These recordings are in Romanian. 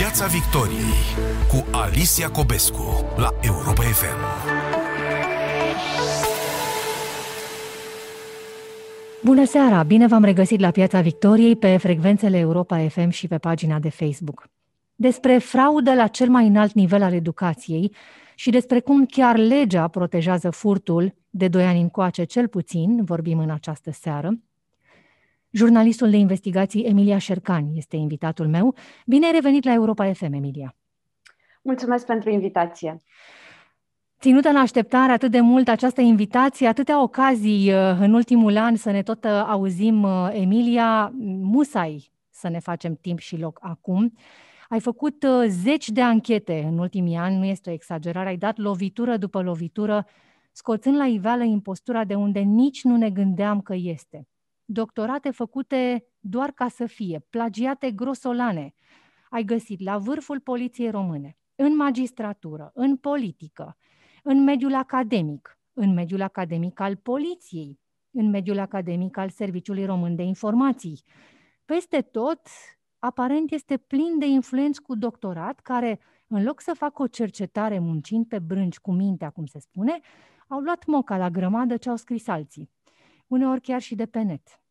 Piața Victoriei cu Alicia Cobescu la Europa FM. Bună seara! Bine v-am regăsit la Piața Victoriei pe frecvențele Europa FM și pe pagina de Facebook. Despre fraudă la cel mai înalt nivel al educației și despre cum chiar legea protejează furtul de doi ani încoace cel puțin, vorbim în această seară, Jurnalistul de investigații Emilia Șercan este invitatul meu. Bine ai revenit la Europa FM, Emilia. Mulțumesc pentru invitație. Ținută în așteptare atât de mult această invitație, atâtea ocazii uh, în ultimul an să ne tot uh, auzim, uh, Emilia, musai să ne facem timp și loc acum. Ai făcut zeci de anchete în ultimii ani, nu este o exagerare, ai dat lovitură după lovitură, scoțând la iveală impostura de unde nici nu ne gândeam că este doctorate făcute doar ca să fie, plagiate grosolane. Ai găsit la vârful poliției române, în magistratură, în politică, în mediul academic, în mediul academic al poliției, în mediul academic al Serviciului Român de Informații. Peste tot, aparent este plin de influenți cu doctorat care, în loc să facă o cercetare muncind pe brânci cu mintea, cum se spune, au luat moca la grămadă ce au scris alții uneori chiar și de pe net.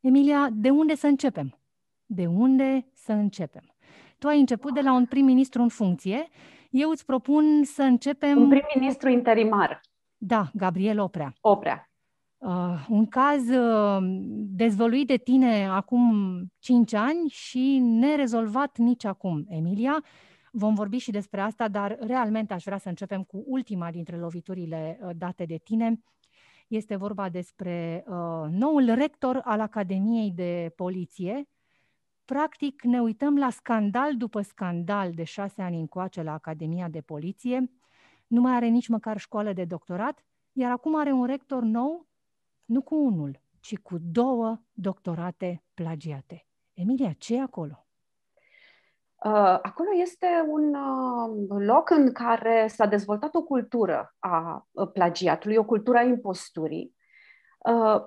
Emilia, de unde să începem? De unde să începem? Tu ai început de la un prim-ministru în funcție. Eu îți propun să începem... Un prim-ministru interimar. Da, Gabriel Oprea. Oprea. Uh, un caz uh, dezvăluit de tine acum 5 ani și nerezolvat nici acum, Emilia. Vom vorbi și despre asta, dar realmente aș vrea să începem cu ultima dintre loviturile uh, date de tine. Este vorba despre uh, noul rector al Academiei de Poliție. Practic, ne uităm la scandal după scandal de șase ani încoace la Academia de Poliție. Nu mai are nici măcar școală de doctorat, iar acum are un rector nou, nu cu unul, ci cu două doctorate plagiate. Emilia, ce e acolo? Uh, acolo este un uh, loc în care s-a dezvoltat o cultură a uh, plagiatului, o cultură a imposturii.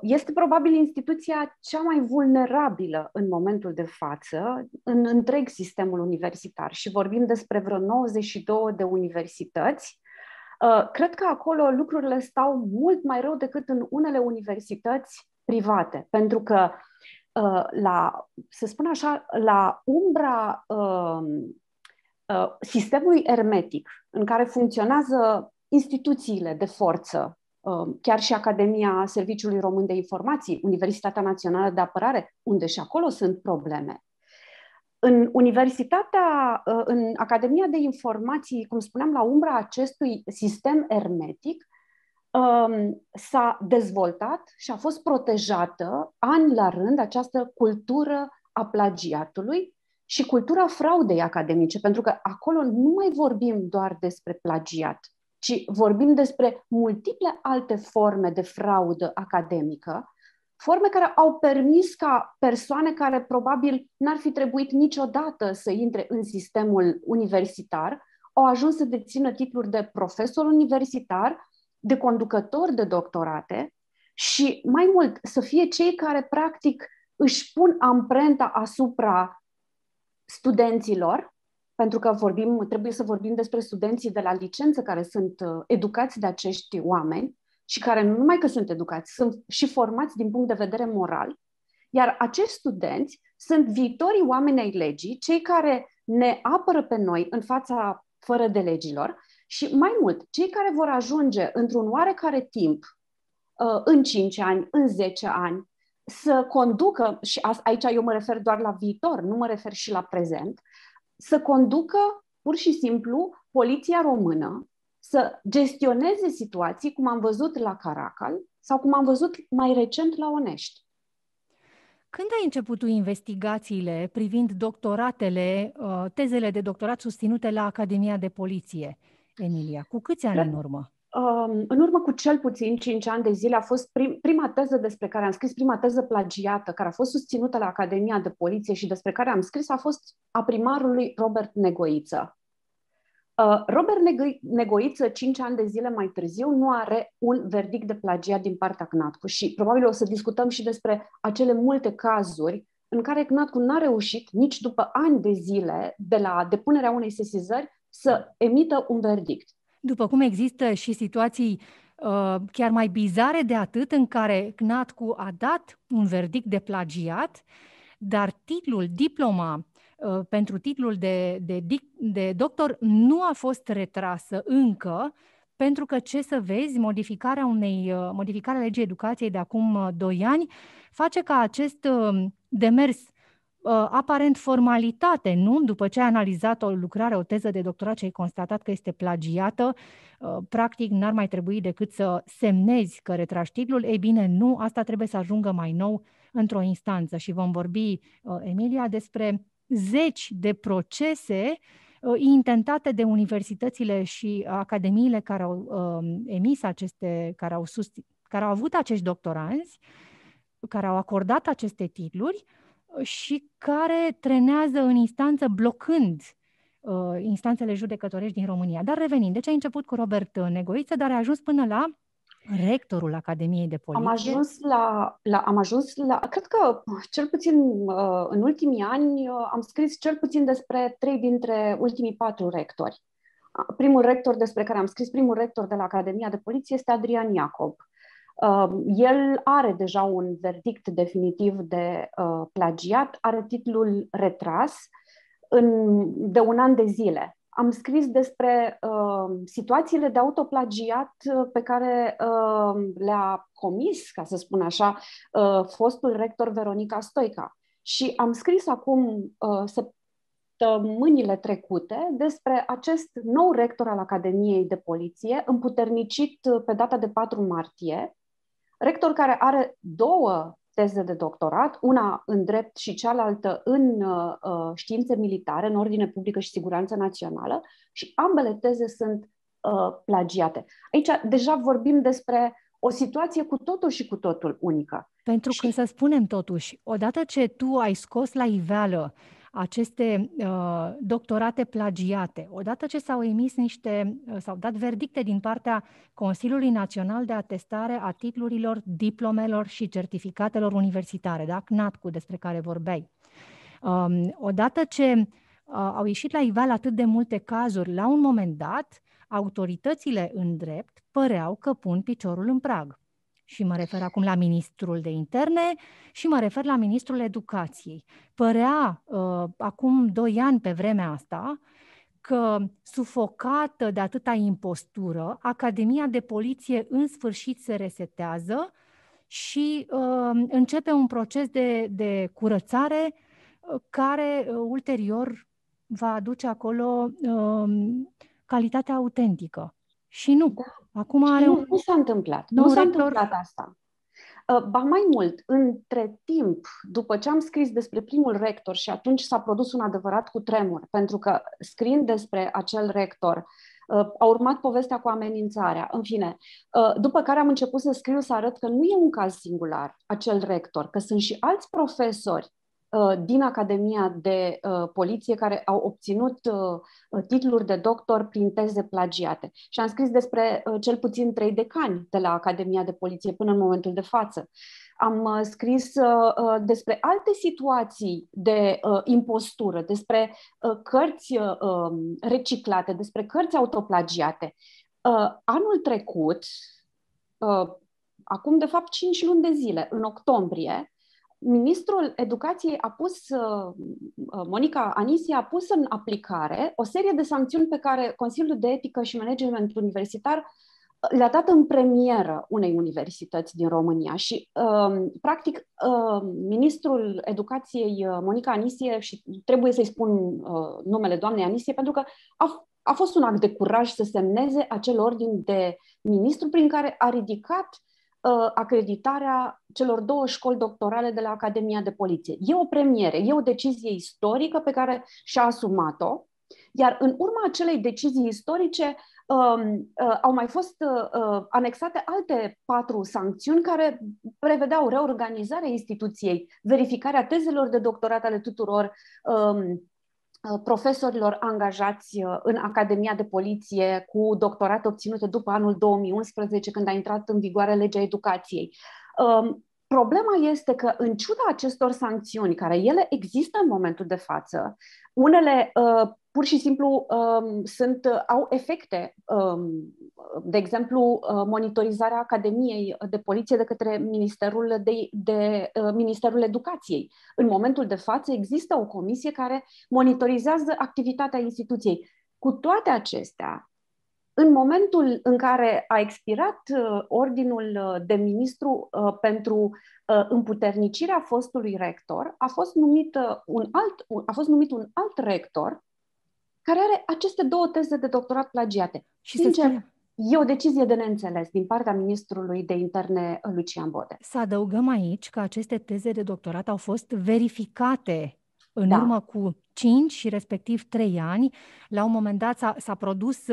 Este probabil instituția cea mai vulnerabilă în momentul de față în întreg sistemul universitar și vorbim despre vreo 92 de universități. Cred că acolo lucrurile stau mult mai rău decât în unele universități private, pentru că Uh, la, să spun așa, la umbra uh, uh, sistemului ermetic în care funcționează instituțiile de forță, uh, chiar și Academia Serviciului Român de Informații, Universitatea Națională de Apărare, unde și acolo sunt probleme. În Universitatea, uh, în Academia de Informații, cum spuneam, la umbra acestui sistem ermetic, um, s-a dezvoltat și a fost protejată ani la rând această cultură a plagiatului și cultura fraudei academice, pentru că acolo nu mai vorbim doar despre plagiat, ci vorbim despre multiple alte forme de fraudă academică, forme care au permis ca persoane care probabil n-ar fi trebuit niciodată să intre în sistemul universitar, au ajuns să dețină titluri de profesor universitar de conducători de doctorate și mai mult să fie cei care practic își pun amprenta asupra studenților, pentru că vorbim, trebuie să vorbim despre studenții de la licență care sunt uh, educați de acești oameni și care nu numai că sunt educați, sunt și formați din punct de vedere moral, iar acești studenți sunt viitorii oameni ai legii, cei care ne apără pe noi în fața fără de legilor și mai mult, cei care vor ajunge într-un oarecare timp, uh, în 5 ani, în 10 ani, să conducă, și aici eu mă refer doar la viitor, nu mă refer și la prezent, să conducă pur și simplu poliția română să gestioneze situații cum am văzut la Caracal sau cum am văzut mai recent la Onești. Când ai început tu investigațiile privind doctoratele, uh, tezele de doctorat susținute la Academia de Poliție? Emilia? Cu câți ani în urmă? Um, în urmă cu cel puțin 5 ani de zile a fost prim, prima teză despre care am scris, prima teză plagiată, care a fost susținută la Academia de Poliție și despre care am scris, a fost a primarului Robert Negoiță. Uh, Robert Nego- Negoiță, 5 ani de zile mai târziu, nu are un verdict de plagiat din partea CNATCU și probabil o să discutăm și despre acele multe cazuri în care CNATCU n-a reușit, nici după ani de zile, de la depunerea unei sesizări, să emită un verdict. După cum există și situații uh, chiar mai bizare de atât, în care CNATCU a dat un verdict de plagiat, dar titlul, diploma uh, pentru titlul de, de, de doctor nu a fost retrasă încă, pentru că, ce să vezi, modificarea unei uh, modificarea legii educației de acum 2 uh, ani face ca acest uh, demers aparent formalitate, nu? După ce ai analizat o lucrare, o teză de doctorat și ai constatat că este plagiată, practic n-ar mai trebui decât să semnezi că retragi titlul. Ei bine, nu, asta trebuie să ajungă mai nou într-o instanță și vom vorbi, Emilia, despre zeci de procese uh, Uh, intentate de universitățile și academiile care au uh, emis aceste, care au, sus, care au avut acești doctoranzi, care au acordat aceste titluri uh, și care trenează în instanță blocând uh, instanțele judecătorești din România. Dar revenind, deci ai început cu Robert Negoiță, dar ai ajuns până la rectorul Academiei de Poliție? Am ajuns la, la, am ajuns la, cred că cel puțin uh, în ultimii ani uh, am scris cel puțin despre trei dintre ultimii patru rectori. Primul rector despre care am scris, primul rector de la Academia de Poliție este Adrian Iacob. Uh, el are deja un verdict definitiv de plagiat, are titlul retras în, de un an de zile am scris despre uh, situațiile de autoplagiat uh, pe care uh, le-a comis, ca să spun așa, uh, fostul rector Veronica Stoica. Și am scris acum uh, săptămânile trecute despre acest nou rector al Academiei de Poliție, împuternicit uh, pe data de 4 martie, rector care are două teze de doctorat, una în drept și cealaltă în uh, uh, științe militare, în ordine publică și siguranță națională, și ambele teze sunt uh, plagiate. Aici deja vorbim despre o situație cu totul și cu totul unică. Pentru că, și... să spunem totuși, odată ce tu ai scos la iveală aceste uh, doctorate plagiate, odată ce s-au emis niște, uh, s-au dat verdicte din partea Consiliului Național de Atestare a titlurilor, diplomelor și certificatelor universitare, da? CNATCU, despre care vorbeai. Um, odată ce uh, au ieșit la iveală atât de multe cazuri, la un moment dat, autoritățile în drept păreau că pun piciorul în prag. Și mă refer acum la ministrul de interne și mă refer la ministrul educației. Părea uh, acum doi ani pe vremea asta că, sufocată de atâta impostură, Academia de Poliție în sfârșit se resetează și uh, începe un proces de, de curățare uh, care uh, ulterior va aduce acolo uh, calitatea autentică. Și nu. Da. Acum are nu, un... nu s-a întâmplat. Nu s-a rector... întâmplat asta. Uh, ba mai mult, între timp, după ce am scris despre primul rector și atunci s-a produs un adevărat cu tremur, pentru că scriind despre acel rector, uh, a urmat povestea cu amenințarea, în fine. Uh, după care am început să scriu să arăt că nu e un caz singular, acel rector, că sunt și alți profesori Uh, din Academia de uh, Poliție care au obținut uh, titluri de doctor prin teze plagiate. Și am scris despre cel puțin trei decani de la Academia de Poliție până în momentul de față. Am scris despre alte situații de impostură, despre cărți um, reciclate, despre cărți autoplagiate. Anul trecut, acum de fapt 5 luni de zile, în octombrie, Ministrul Educației a pus, uh, uh, Monica Anisie a pus în aplicare o serie de sancțiuni pe care Consiliul de Etică și Management Universitar uh, le-a dat în premieră unei universități din România și, um, practic, ministrul educației, Monica Anisie, și trebuie să-i spun numele doamnei Anisie, pentru că a, a fost un act de curaj să semneze acel ordin de ministru prin care a ridicat uh, acreditarea celor două școli doctorale de la Academia de Poliție. E o premiere, e o decizie istorică pe care și-a asumat-o, iar în urma acelei decizii istorice uh, uh, au mai fost uh, uh, anexate alte patru sancțiuni care prevedeau reorganizarea instituției, verificarea tezelor de doctorat ale tuturor uh, Uh, profesorilor angajați uh, în Academia de Poliție cu doctorate obținute după anul 2011, când a intrat în vigoare legea educației. Um, problema este că, în ciuda acestor sancțiuni, care ele există în momentul de față, unele uh, pur și simplu um, sunt, au efecte. Um, de exemplu, uh, monitorizarea Academiei de Poliție de către Ministerul, de, de, uh, Ministerul Educației. În momentul de față există o comisie care monitorizează activitatea instituției. Cu toate acestea, în momentul în care a expirat uh, ordinul uh, de ministru uh, pentru împuternicirea fostului rector, a fost numit un alt, a fost numit un alt rector care are aceste două teze de doctorat plagiate. Și Sincer, e o decizie de neînțeles din partea ministrului de interne Lucian Bode. Să adăugăm aici că aceste teze de doctorat au fost verificate în da. urmă cu 5 și respectiv 3 ani. La un moment dat s-a, s-a produs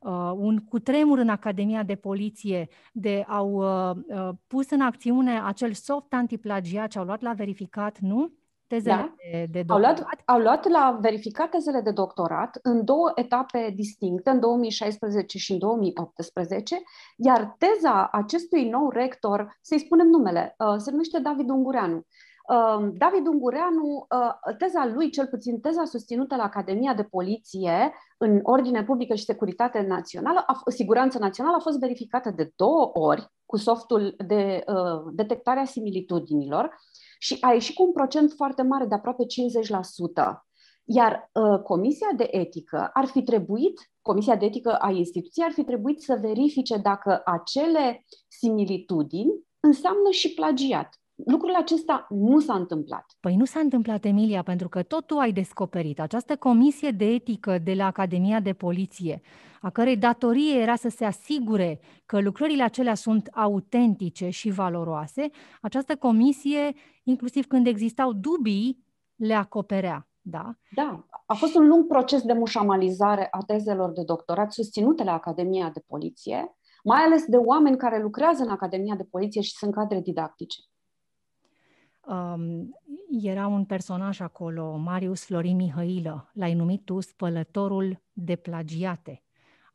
uh, uh, un cutremur în Academia de Poliție de au uh, uh, pus în acțiune acel soft antiplagiat și au luat la verificat, nu? Tezele da. de, de doctorat. Au luat, au luat la verificat tezele de doctorat în două etape distincte, în 2016 și în 2018, iar teza acestui nou rector, să-i spunem numele, uh, se numește David Ungureanu. Um, David Ungureanu, uh, teza lui, cel puțin teza susținută la Academia de Poliție în Ordine Publică și Securitate Națională, a, Siguranță Națională, a fost verificată de două ori cu softul de uh, detectare a similitudinilor și a ieșit cu un procent foarte mare, de aproape 50%. Iar uh, Comisia de Etică ar fi trebuit, Comisia de Etică a instituției ar fi trebuit să verifice dacă acele similitudini înseamnă și plagiat. Lucrul acesta nu s-a întâmplat. Păi nu s-a întâmplat, Emilia, pentru că tot tu ai descoperit această comisie de etică de la Academia de Poliție, a cărei datorie era să se asigure că lucrările acelea sunt autentice și valoroase, această comisie, inclusiv când existau dubii, le acoperea. Da? Da, a fost un lung proces de mușamalizare a tezelor de doctorat susținute la Academia de Poliție, mai ales de oameni care lucrează în Academia de Poliție și sunt cadre didactice. Um, era un personaj acolo, Marius Florin Mihailă, l-ai numit tu spălătorul de plagiate.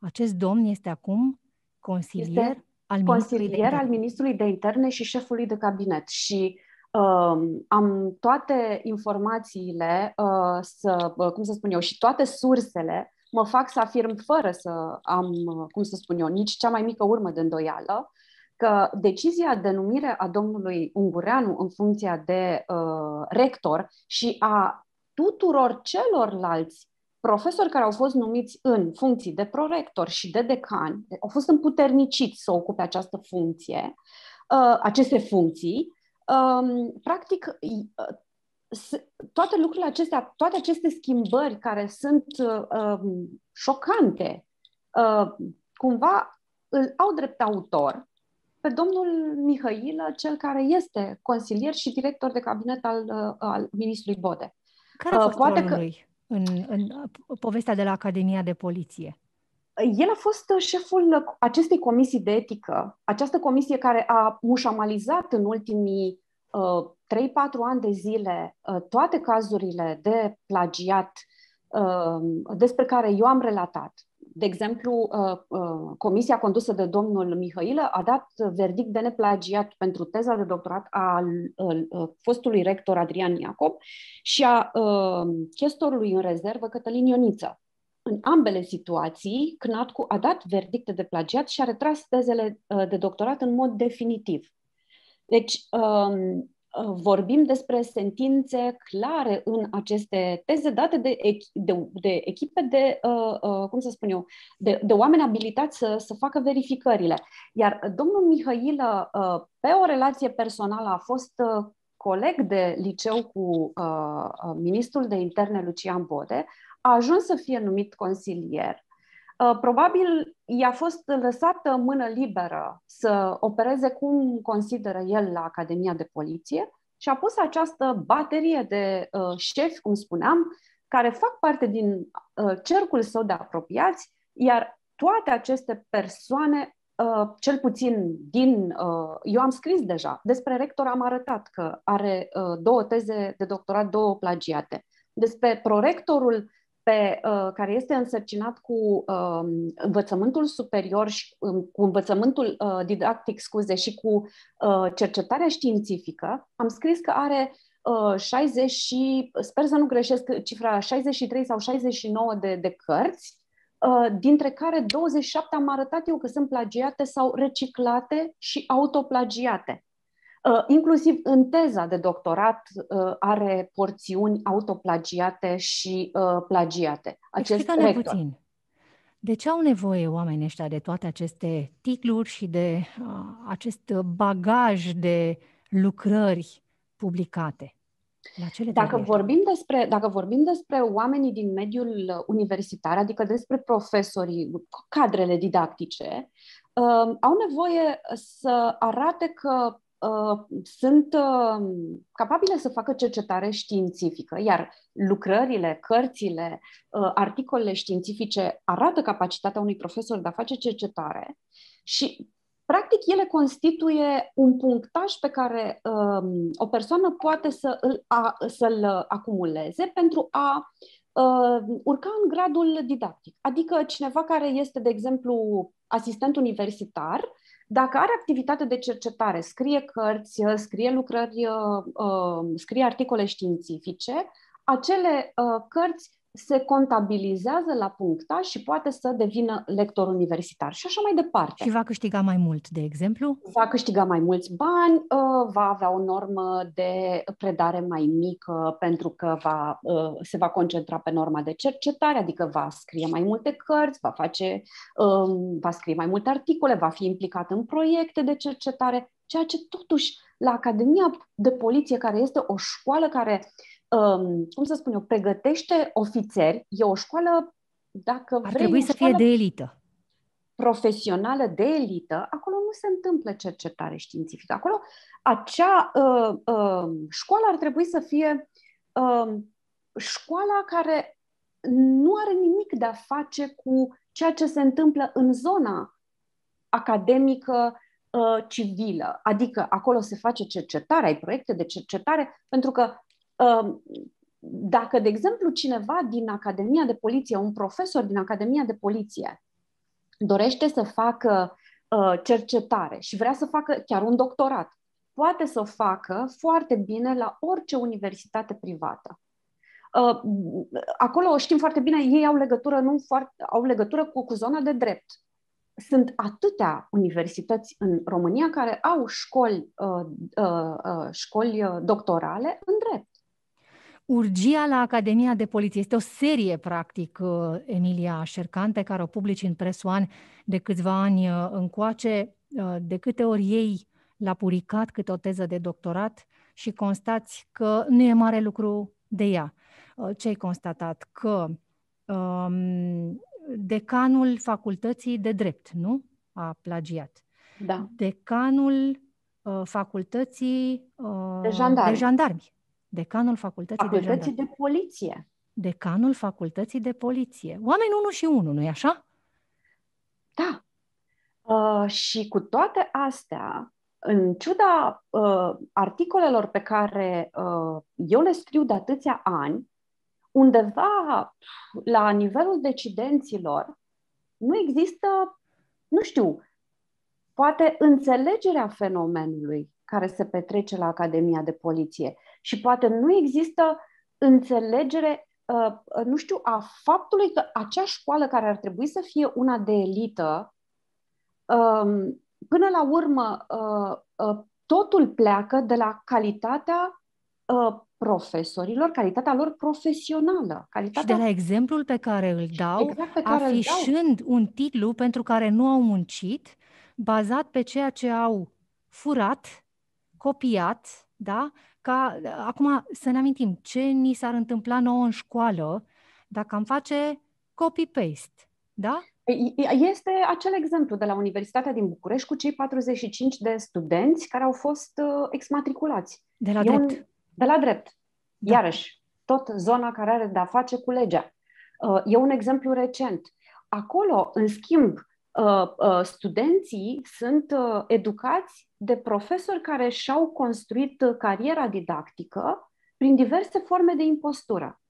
Acest domn este acum consilier este al consilier ministrului al ministrului de interne și șefului de cabinet. Și um, am toate informațiile, uh, să, uh, cum să spun eu, și toate sursele mă fac să afirm fără să am, uh, cum să spun eu, nici cea mai mică urmă de îndoială, că decizia de numire a domnului Ungureanu în funcția de uh, rector și a tuturor celorlalți profesori care au fost numiți în funcții de prorector și de decan, au fost împuterniciți să ocupe această funcție, uh, aceste funcții, um, practic uh, toate lucrurile acestea, toate aceste schimbări care sunt uh, um, șocante, uh, cumva îl au drept autor pe domnul Mihailă, cel care este consilier și director de cabinet al, uh, al ministrului Bode. Care a uh, fost Poate rolul că... lui în, în povestea de la Academia de Poliție? El a fost șeful acestei comisii de etică, această comisie care a mușamalizat în ultimii uh, 3-4 ani de zile uh, toate cazurile de plagiat uh, despre care eu am relatat de exemplu, uh, uh, comisia condusă de domnul Mihailă a dat verdict de neplagiat pentru teza de doctorat a uh, fostului rector Adrian Iacob și a chestorului în rezervă Cătălin Ioniță. În ambele situații, CNATCU a dat verdicte de plagiat și a retras tezele de doctorat în mod definitiv. Deci, um, Uh, vorbim despre sentințe clare în aceste teze date de, de, de echipe de, uh, uh, cum să spun eu, de, de oameni abilitați să, să facă verificările. Iar domnul Mihailă, uh, pe o relație personală, a fost uh, coleg de liceu cu uh, ministrul de interne Lucian Bode, a ajuns să fie numit consilier Uh, probabil i-a fost lăsată mână liberă să opereze cum consideră el la Academia de Poliție și a pus această baterie de uh, șefi, cum spuneam, care fac parte din uh, cercul său de apropiați, iar toate aceste persoane, uh, cel puțin din. Uh, eu am scris deja despre rector, am arătat că are uh, două teze de doctorat, două plagiate. Despre prorectorul pe, uh, care este însărcinat cu uh, învățământul superior și um, cu învățământul uh, didactic, scuze, și cu uh, cercetarea științifică, am scris că are uh, 60 și, sper să nu greșesc cifra, 63 sau 69 de, de cărți, uh, dintre care 27 am arătat eu că sunt plagiate sau reciclate și autoplagiate. Uh, inclusiv în teza de doctorat uh, are porțiuni autoplagiate și uh, plagiate. Acest Explică-ne rector. puțin. De ce au nevoie oamenii ăștia de toate aceste titluri și de uh, acest bagaj de lucrări publicate? La ce dacă, vorbim despre, dacă vorbim despre oamenii din mediul universitar, adică despre profesorii, cadrele didactice, uh, au nevoie să arate că Uh, sunt uh, capabile să facă cercetare științifică, iar lucrările, cărțile, uh, articolele științifice arată capacitatea unui profesor de a face cercetare și, practic, ele constituie un punctaj pe care um, o persoană poate să îl, a, să-l acumuleze pentru a uh, urca în gradul didactic. Adică cineva care este, de exemplu, asistent universitar, dacă are activitate de cercetare, scrie cărți, scrie lucrări, uh, uh, scrie articole științifice, acele uh, cărți se contabilizează la punctaj și poate să devină lector universitar și așa mai departe. Și va câștiga mai mult, de exemplu? Va câștiga mai mulți bani, uh, va avea o normă de predare mai mică pentru că va, uh, se va concentra pe norma de cercetare, adică va scrie mai multe cărți, va, face, um, va scrie mai multe articole, va fi implicat în proiecte de cercetare, ceea ce totuși la Academia de Poliție, care este o școală care uh, um, cum să spun eu, pregătește ofițeri. E o școală, dacă Ar vrei... trebui să fie de elită. Profesională de elită, acolo nu se întâmplă cercetare științifică. Acolo acea uh, uh, școală ar trebui să fie uh, școala care nu are nimic de a face cu ceea ce se întâmplă în zona academică uh, civilă. Adică acolo se face cercetare, ai proiecte de cercetare, pentru că dacă, de exemplu, cineva din Academia de Poliție, un profesor din Academia de Poliție, dorește să facă uh, cercetare și vrea să facă chiar un doctorat, poate să o facă foarte bine la orice universitate privată. Uh, acolo știm foarte bine, ei au legătură, nu foarte, au legătură cu, cu zona de drept. Sunt atâtea universități în România care au școli, uh, uh, uh, școli doctorale în drept. Urgia la Academia de Poliție. Este o serie, practic, uh, Emilia Șercan, pe care o publici în Presoan de câțiva ani uh, încoace. Uh, de câte ori ei l-a puricat câte o teză de doctorat și constați că nu e mare lucru de ea. Ce ai constatat? Că um, decanul facultății de drept, nu? A plagiat. Da. Decanul uh, facultății uh, de jandarmi. De jandarmi Decanul facultății, facultății de, de poliție. Decanul facultății de poliție. Oameni unul și unul, nu-i așa? Da. Uh, și cu toate astea, în ciuda uh, articolelor pe care uh, eu le scriu de atâția ani, undeva la nivelul decidenților nu există, nu știu, poate înțelegerea fenomenului care se petrece la Academia de Poliție și poate nu există înțelegere, uh, nu știu, a faptului că acea școală care ar trebui să fie una de elită, um, până la urmă, uh, uh, totul pleacă de la calitatea profesorilor, calitatea lor profesională. Calitatea... Și de la exemplul pe care îl dau, exact pe care afișând îl dau. un titlu pentru care nu au muncit, bazat pe ceea ce au furat, copiat, da? Ca, acum să ne amintim, ce ni s-ar întâmpla nouă în școală dacă am face copy-paste, da? Este acel exemplu de la Universitatea din București cu cei 45 de studenți care au fost uh, exmatriculați. De la e drept. Un, de la drept. Da. Iarăși, tot zona care are de-a face cu legea. Uh, e un exemplu recent. Acolo, în schimb, uh, uh, studenții sunt uh, educați de profesori care și-au construit cariera didactică prin diverse forme de impostură.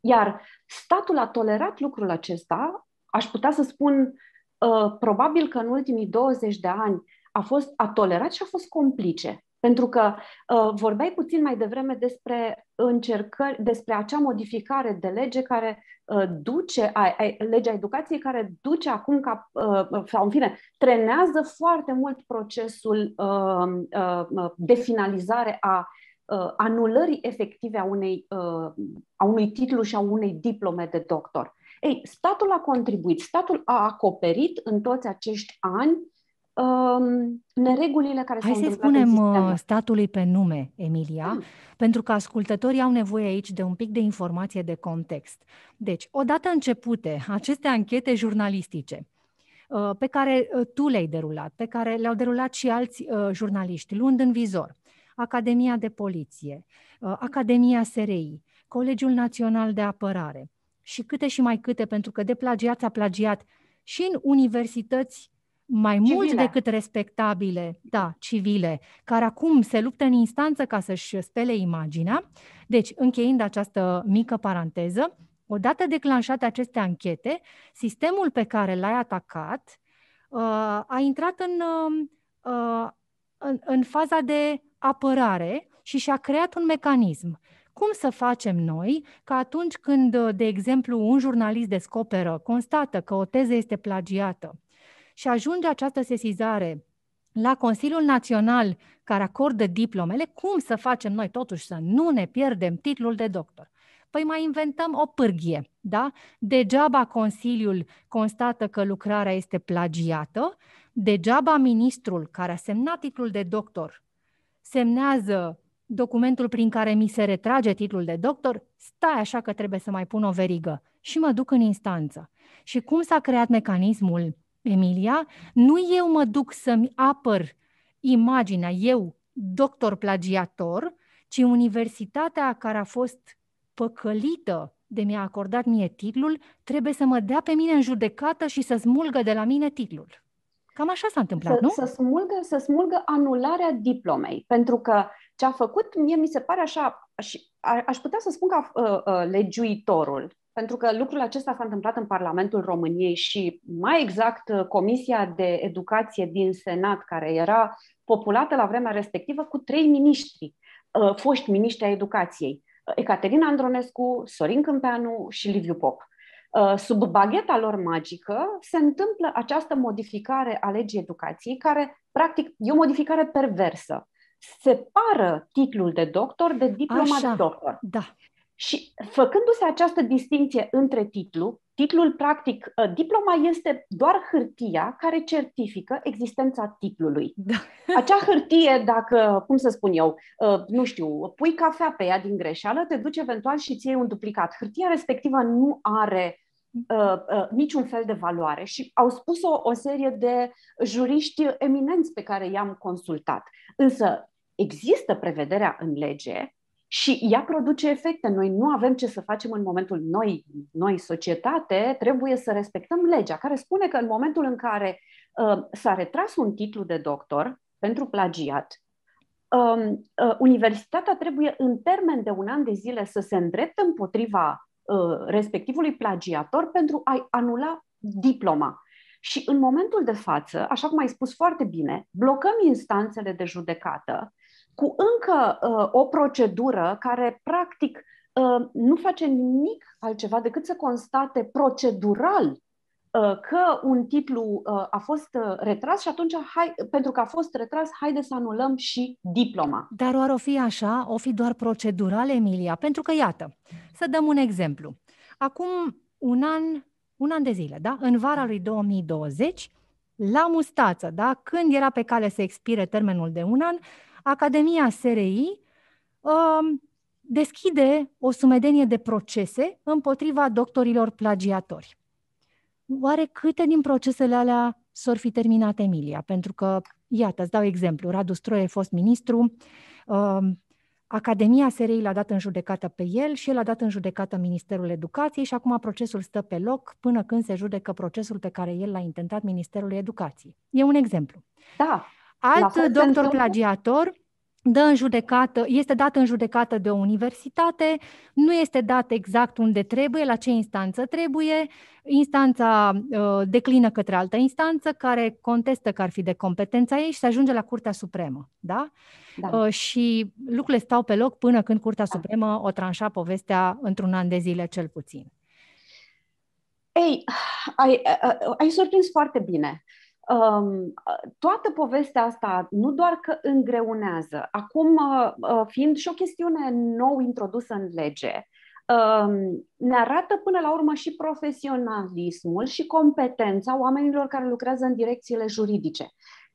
Iar statul a tolerat lucrul acesta, aș putea să spun, uh, probabil că în ultimii 20 de ani a, fost, a tolerat și a fost complice. Pentru că uh, vorbeai puțin mai devreme despre încercări, despre acea modificare de lege care uh, duce, a, a, legea educației care duce acum ca, uh, sau în fine, trenează foarte mult procesul uh, uh, de finalizare a uh, anulării efective a, unei, uh, a unui titlu și a unei diplome de doctor. Ei, statul a contribuit, statul a acoperit în toți acești ani um, neregulile care Hai s-au să spunem uh, statului pe nume, Emilia, hmm. pentru că ascultătorii au nevoie aici de un pic de informație de context. Deci, odată începute aceste anchete jurnalistice, uh, pe care uh, tu le-ai derulat, pe care le-au derulat și alți jurnaliști, luând în vizor Academia de Poliție, Academia SRI, Colegiul Național de Apărare și câte și mai câte, pentru că de plagiat a plagiat și în universități mai civile. mult decât respectabile, da, civile, care acum se luptă în instanță ca să-și spele imaginea. Deci, încheind această mică paranteză, odată declanșate aceste anchete, sistemul pe care l-ai atacat uh, a intrat în, uh, în, în faza de apărare și și-a creat un mecanism. Cum să facem noi că atunci când, de exemplu, un jurnalist descoperă, constată că o teză este plagiată, și ajunge această sesizare la Consiliul Național care acordă diplomele, cum să facem noi totuși să nu ne pierdem titlul de doctor? Păi mai inventăm o pârghie, da? Degeaba Consiliul constată că lucrarea este plagiată, degeaba ministrul care a semnat titlul de doctor semnează documentul prin care mi se retrage titlul de doctor, stai așa că trebuie să mai pun o verigă și mă duc în instanță. Și cum s-a creat mecanismul Emilia, nu eu mă duc să-mi apăr imaginea, eu, doctor plagiator, ci universitatea care a fost păcălită de mi-a acordat mie titlul, trebuie să mă dea pe mine în judecată și să smulgă de la mine titlul. Cam așa s-a întâmplat, să, nu? Să smulgă, să smulgă anularea diplomei, pentru că ce a făcut, mie mi se pare așa, aș, aș putea să spun ca uh, uh, legiuitorul, pentru că lucrul acesta s-a întâmplat în Parlamentul României și mai exact uh, Comisia de Educație din Senat, care era populată la vremea respectivă cu trei miniștri, uh, foști miniștri ai educației, uh, Ecaterina Andronescu, Sorin Câmpeanu și Liviu Pop. Sub bagheta lor magică se întâmplă această modificare a legii educației, care practic e o modificare perversă. Separă titlul de doctor de diploma Așa, de doctor. Da. Și făcându-se această distinție între titlu, titlul practic, ă, diploma este doar hârtia care certifică existența titlului. Da. Acea hârtie, dacă, cum să spun eu, ă, nu știu, pui cafea pe ea din greșeală, te duci eventual și ți un duplicat. Hârtia respectivă nu are Uh, uh, niciun fel de valoare și au spus-o o serie de juriști eminenți pe care i-am consultat. Însă există prevederea în lege și ea produce efecte. Noi nu avem ce să facem în momentul noi, noi societate, trebuie să respectăm legea, care spune că în momentul în care uh, s-a retras un titlu de doctor pentru plagiat, um, uh, universitatea trebuie în termen de un an de zile să se îndrepte împotriva uh, respectivului plagiator pentru a-i anula diploma. Și în momentul de față, așa cum ai spus foarte bine, blocăm instanțele de judecată cu încă uh, o procedură care, practic, uh, nu face nimic altceva decât să constate procedural uh, că un titlu uh, a fost uh, retras și atunci, hai, pentru că a fost retras, haide să anulăm și diploma. Dar oare o fi așa? O fi doar procedural, Emilia? Pentru că, iată, să dăm un exemplu. Acum un an, un an de zile, da? În vara lui 2020, la mustață, da? Când era pe cale să expire termenul de un an, Academia SRI uh, deschide o sumedenie de procese împotriva doctorilor plagiatori. Oare câte din procesele alea s-or fi terminat Emilia? Pentru că, iată, îți dau exemplu, Radu Stroie, fost ministru, uh, Academia SRI l-a dat în judecată pe el și el a dat în judecată Ministerul Educației și acum procesul stă pe loc până când se judecă procesul pe care el l-a intentat Ministerul Educației. E un exemplu. Da, Alt doctor plagiator dă în judecată, este dat în judecată de o universitate, nu este dat exact unde trebuie, la ce instanță trebuie, instanța uh, declină către altă instanță care contestă că ar fi de competența ei și se ajunge la Curtea Supremă. Da? Da. Uh, și lucrurile stau pe loc până când Curtea da. Supremă o tranșa povestea într-un an de zile cel puțin. Ei, ai, ai, ai surprins foarte bine. Um, toată povestea asta nu doar că îngreunează, acum uh, uh, fiind și o chestiune nou introdusă în lege, um, ne arată până la urmă și profesionalismul și competența oamenilor care lucrează în direcțiile juridice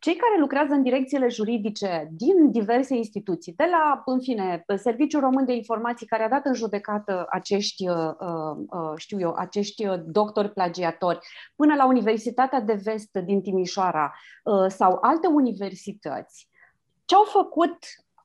cei care lucrează în direcțiile juridice din diverse instituții, de la, în fine, Serviciul Român de Informații, care a dat în judecată acești, uh, uh, uh, știu eu, acești doctori plagiatori, până la Universitatea de Vest din Timișoara sau alte universități, ce au făcut?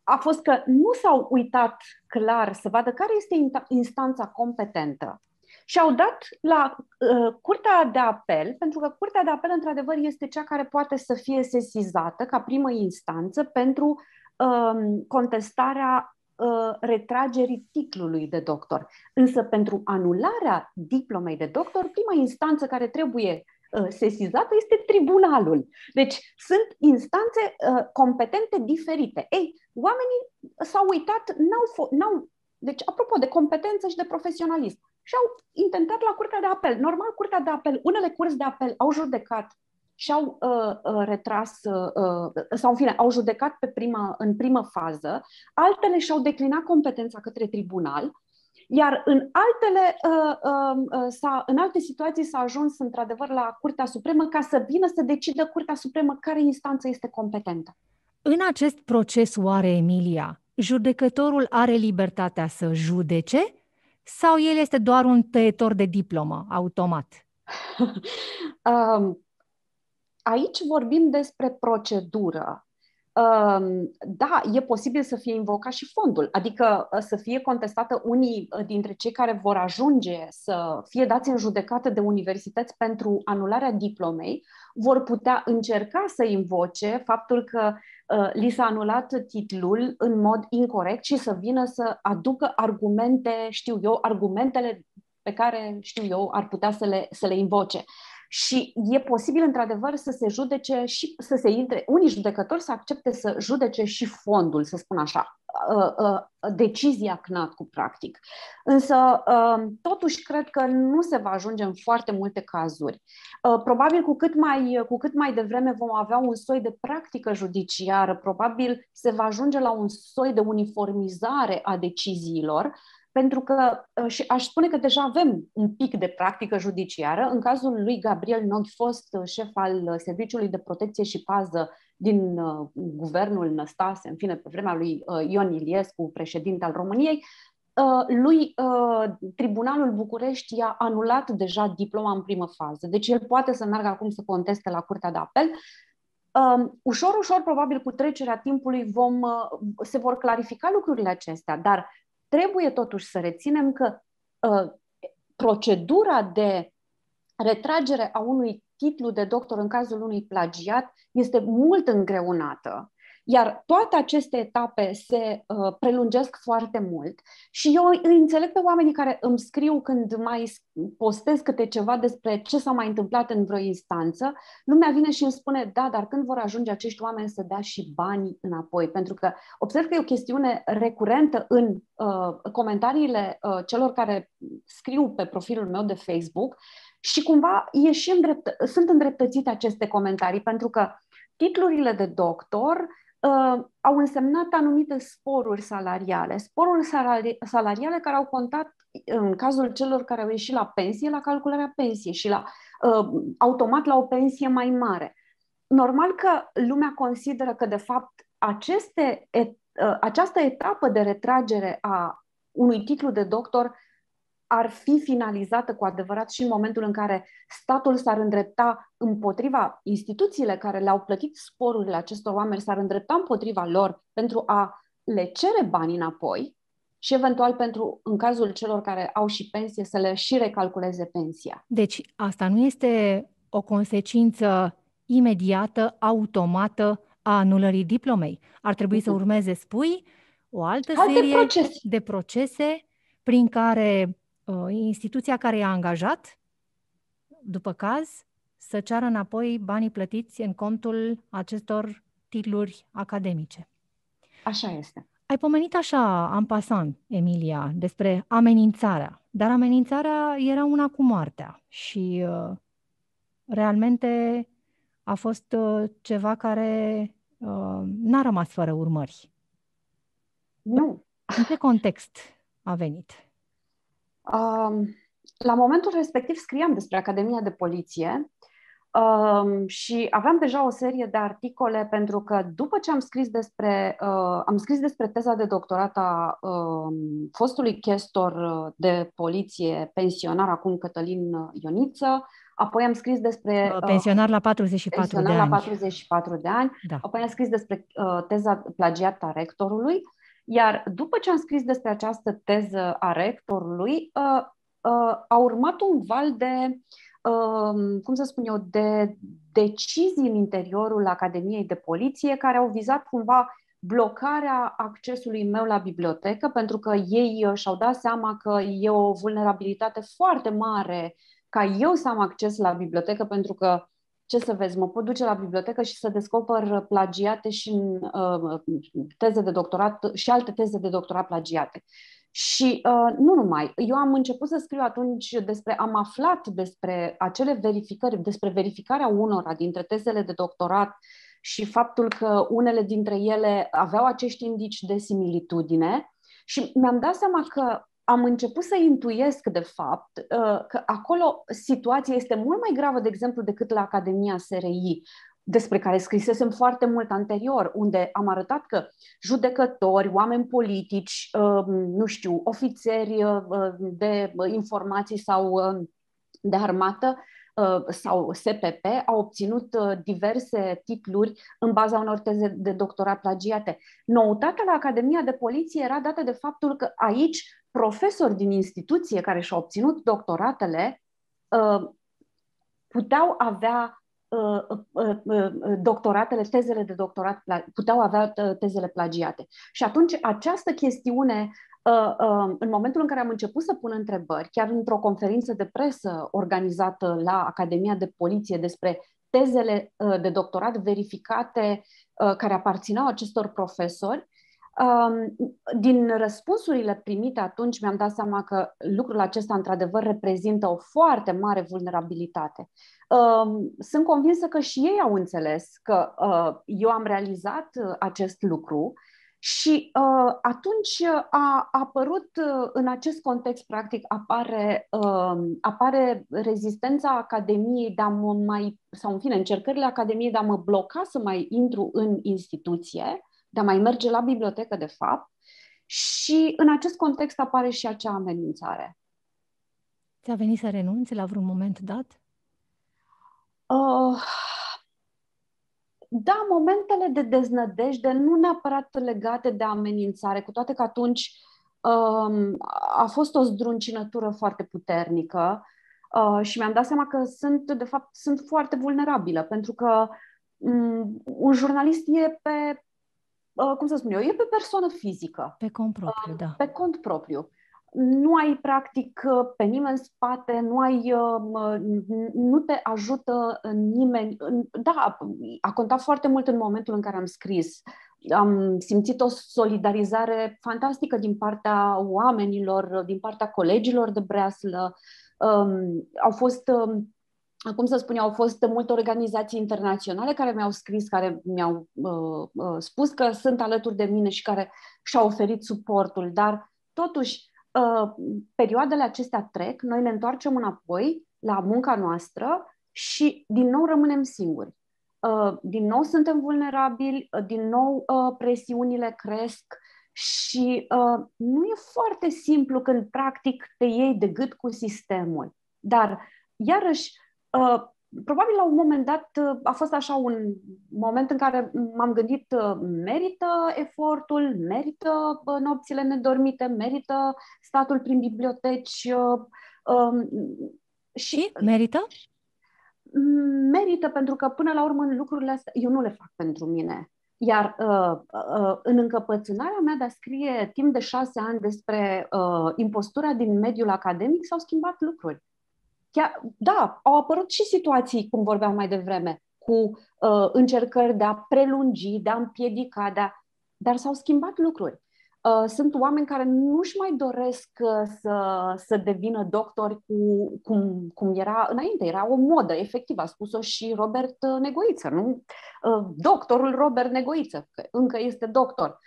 A fost că nu s-au uitat clar să vadă care este instanța competentă și au dat la uh, Curtea de Apel, pentru că Curtea de Apel, într-adevăr, este cea care poate să fie sesizată ca primă instanță pentru uh, contestarea uh, retragerii titlului de doctor. Însă, pentru anularea diplomei de doctor, prima instanță care trebuie uh, sesizată este tribunalul. Deci, sunt instanțe uh, competente diferite. Ei, oamenii s-au uitat, n-au, n-au deci, apropo de competență și de profesionalism, și au intentat la Curtea de Apel. Normal, Curtea de Apel, unele curți de apel au judecat și au uh, uh, retras, uh, uh, sau în fine, au judecat pe prima, în primă fază, altele și-au declinat competența către tribunal, iar în altele, uh, um, uh, s-a, în alte situații s-a ajuns într-adevăr la Curtea Supremă ca să vină să decidă Curtea Supremă care instanță este competentă. În acest proces, oare, Emilia, judecătorul are libertatea să judece sau el este doar un tăietor de diplomă automat? um, aici vorbim despre procedură. Um, da, e posibil să fie invocat și fondul, adică uh, să fie contestată unii uh, dintre cei care vor ajunge să fie dați în judecată de universități pentru anularea diplomei, vor putea încerca să invoce faptul că uh, li s-a anulat titlul în mod incorrect și să vină să aducă argumente, știu eu, argumentele pe care, știu eu, ar putea să le, să le invoce. Și e posibil, într-adevăr, să se judece și să se intre, unii judecători să accepte să judece și fondul, să spun așa, uh, uh, decizia CNAT cu practic. Însă, uh, totuși, cred că nu se va ajunge în foarte multe cazuri. Probabil cu cât mai, cu cât mai devreme vom avea un soi de practică judiciară, probabil se va ajunge la un soi de uniformizare a deciziilor, pentru că, uh, și aș spune că deja avem un pic de practică judiciară. În cazul lui Gabriel Noghi, fost uh, șef al uh, Serviciului de Protecție și Pază din uh, guvernul Năstase, în fine, pe vremea lui uh, Ion Iliescu, președinte al României, uh, lui uh, Tribunalul București i-a anulat deja diploma în primă fază. Deci el poate să meargă acum să conteste la Curtea de Apel. Uh, ușor, ușor, probabil cu trecerea timpului vom, uh, se vor clarifica lucrurile acestea, dar trebuie totuși să reținem că uh, procedura de retragere a unui titlu de doctor în cazul unui plagiat este mult îngreunată iar toate aceste etape se uh, prelungesc foarte mult și eu îi înțeleg pe oamenii care îmi scriu când mai postez câte ceva despre ce s-a mai întâmplat în vreo instanță, lumea vine și îmi spune, da, dar când vor ajunge acești oameni să dea și banii înapoi? Pentru că observ că e o chestiune recurentă în uh, comentariile uh, celor care scriu pe profilul meu de Facebook și cumva e și îndrept- sunt îndreptățite aceste comentarii, pentru că titlurile de doctor uh, au însemnat anumite sporuri salariale, sporuri salari- salariale care au contat în cazul celor care au ieșit la pensie, la calcularea pensiei și la uh, automat la o pensie mai mare. Normal că lumea consideră că, de fapt, aceste, et, uh, această etapă de retragere a unui titlu de doctor ar fi finalizată cu adevărat și în momentul în care statul s-ar îndrepta împotriva instituțiile care le-au plătit sporurile acestor oameni, s-ar îndrepta împotriva lor pentru a le cere bani înapoi și eventual pentru, în cazul celor care au și pensie, să le și recalculeze pensia. Deci asta nu este o consecință imediată, automată a anulării diplomei. Ar trebui să urmeze, spui, o altă Alte serie procese. de procese prin care uh, instituția care i-a angajat, după caz, să ceară înapoi banii plătiți în contul acestor titluri academice. Așa este. Ai pomenit așa, în pasan, Emilia, despre amenințarea, dar amenințarea era una cu moartea și uh, realmente a fost uh, ceva care uh, n-a rămas fără urmări. Nu. În ce context a venit? Um, la momentul respectiv scriam despre Academia de Poliție um, și aveam deja o serie de articole pentru că după ce am scris despre, uh, am scris despre teza de doctorat a uh, fostului chestor de poliție pensionar acum Cătălin Ioniță, apoi am scris despre... Uh, pensionar la 44 pensionar de la ani. 44 de ani, Da. apoi am scris despre uh, teza plagiată a rectorului, iar după ce am scris despre această teză a rectorului, uh, uh, a urmat un val de, uh, cum să spun eu, de decizii în interiorul Academiei de Poliție care au vizat cumva blocarea accesului meu la bibliotecă, pentru că ei uh, și-au dat seama că e o vulnerabilitate foarte mare ca eu să am acces la bibliotecă, pentru că ce să vezi, mă pot duce la bibliotecă și să descoper plagiate și în uh, teze de doctorat și alte teze de doctorat plagiate. Și uh, nu numai. Eu am început să scriu atunci despre, am aflat despre acele verificări, despre verificarea unora dintre tezele de doctorat și faptul că unele dintre ele aveau acești indici de similitudine și mi-am dat seama că am început să intuiesc, de fapt, uh, că acolo situația este mult mai gravă, de exemplu, decât la Academia SRI, despre care scrisesem foarte mult anterior, unde am arătat că judecători, oameni politici, uh, nu știu, ofițeri uh, de informații sau de armată sau SPP au obținut diverse titluri în baza unor teze de doctorat plagiate. Noutatea la Academia de Poliție era dată de faptul că aici profesori din instituție care și-au obținut doctoratele puteau avea doctoratele, tezele de doctorat, puteau avea tezele plagiate. Și atunci această chestiune în momentul în care am început să pun întrebări, chiar într-o conferință de presă organizată la Academia de Poliție despre tezele de doctorat verificate care aparțineau acestor profesori, din răspunsurile primite atunci mi-am dat seama că lucrul acesta într-adevăr reprezintă o foarte mare vulnerabilitate. Sunt convinsă că și ei au înțeles că eu am realizat acest lucru și uh, atunci a apărut uh, în acest context, practic, apare, uh, apare rezistența Academiei de a mă mai, sau în fine, încercările Academiei de a mă bloca să mai intru în instituție, de a mai merge la bibliotecă, de fapt, și în acest context apare și acea amenințare. Ți-a venit să renunți la vreun moment dat? Uh, da, momentele de deznădejde, nu neapărat legate de amenințare, cu toate că atunci um, a fost o zdruncinătură foarte puternică uh, și mi-am dat seama că sunt, de fapt, sunt foarte vulnerabilă, pentru că um, un jurnalist e pe, uh, cum să spun eu, e pe persoană fizică. Pe cont propriu, uh, da. Pe cont propriu nu ai practic pe nimeni în spate, nu ai, nu te ajută nimeni. Da, a contat foarte mult în momentul în care am scris. Am simțit o solidarizare fantastică din partea oamenilor, din partea colegilor de breaslă. Au fost cum să spun eu, au fost multe organizații internaționale care mi-au scris, care mi-au uh, uh, spus că sunt alături de mine și care și-au oferit suportul, dar totuși Uh, perioadele acestea trec, noi ne întoarcem înapoi la munca noastră și din nou rămânem singuri. Uh, din nou suntem vulnerabili, uh, din nou presiunile cresc și nu e foarte simplu când practic te iei de gât cu sistemul. Dar, iarăși, probabil la un moment dat a fost așa un moment în care m-am gândit merită efortul, merită nopțile nedormite, merită statul prin biblioteci um, și merită? Merită pentru că până la urmă lucrurile astea eu nu le fac pentru mine. Iar uh, uh, în încăpățânarea mea de a scrie timp de șase ani despre uh, impostura din mediul academic s-au schimbat lucruri. Chiar, da, au apărut și situații, cum vorbeam mai devreme, cu uh, încercări de a prelungi, de a împiedica, de a... dar s-au schimbat lucruri. Uh, sunt oameni care nu-și mai doresc uh, să, să devină doctori cu, cum, cum era înainte. Era o modă, efectiv, a spus-o și Robert uh, Negoiță, nu? Doctorul Robert Negoiță, că încă este doctor.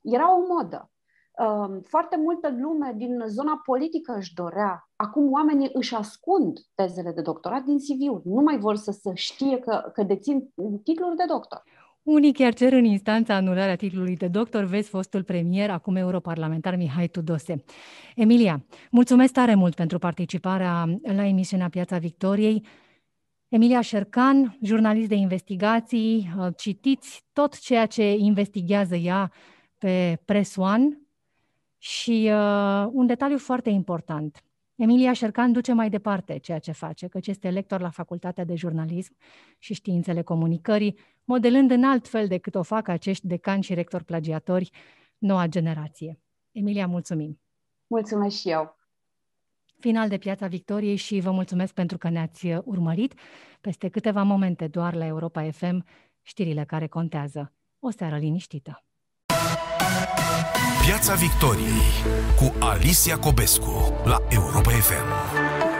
Era o modă. Foarte multă lume din zona politică își dorea. Acum oamenii își ascund tezele de doctorat din CV-uri. Nu mai vor să se știe că, că dețin titluri de doctor. Unii chiar cer în instanța anularea titlului de doctor, vezi fostul premier, acum europarlamentar Mihai Tudose. Emilia, mulțumesc tare mult pentru participarea la emisiunea Piața Victoriei. Emilia Șercan, jurnalist de investigații, uh, citiți tot ceea ce investigează ea pe Press One și uh, un detaliu foarte important. Emilia Șercan duce mai departe ceea ce face, căci este lector la Facultatea de Jurnalism și Științele Comunicării, modelând în alt fel decât o fac acești decani și rectori plagiatori noua generație. Emilia, mulțumim! Mulțumesc și eu! Final de Piața Victoriei și vă mulțumesc pentru că ne-ați urmărit. Peste câteva momente doar la Europa FM, știrile care contează. O seară liniștită! Piața Victoriei cu Alicia Cobescu la Europa FM.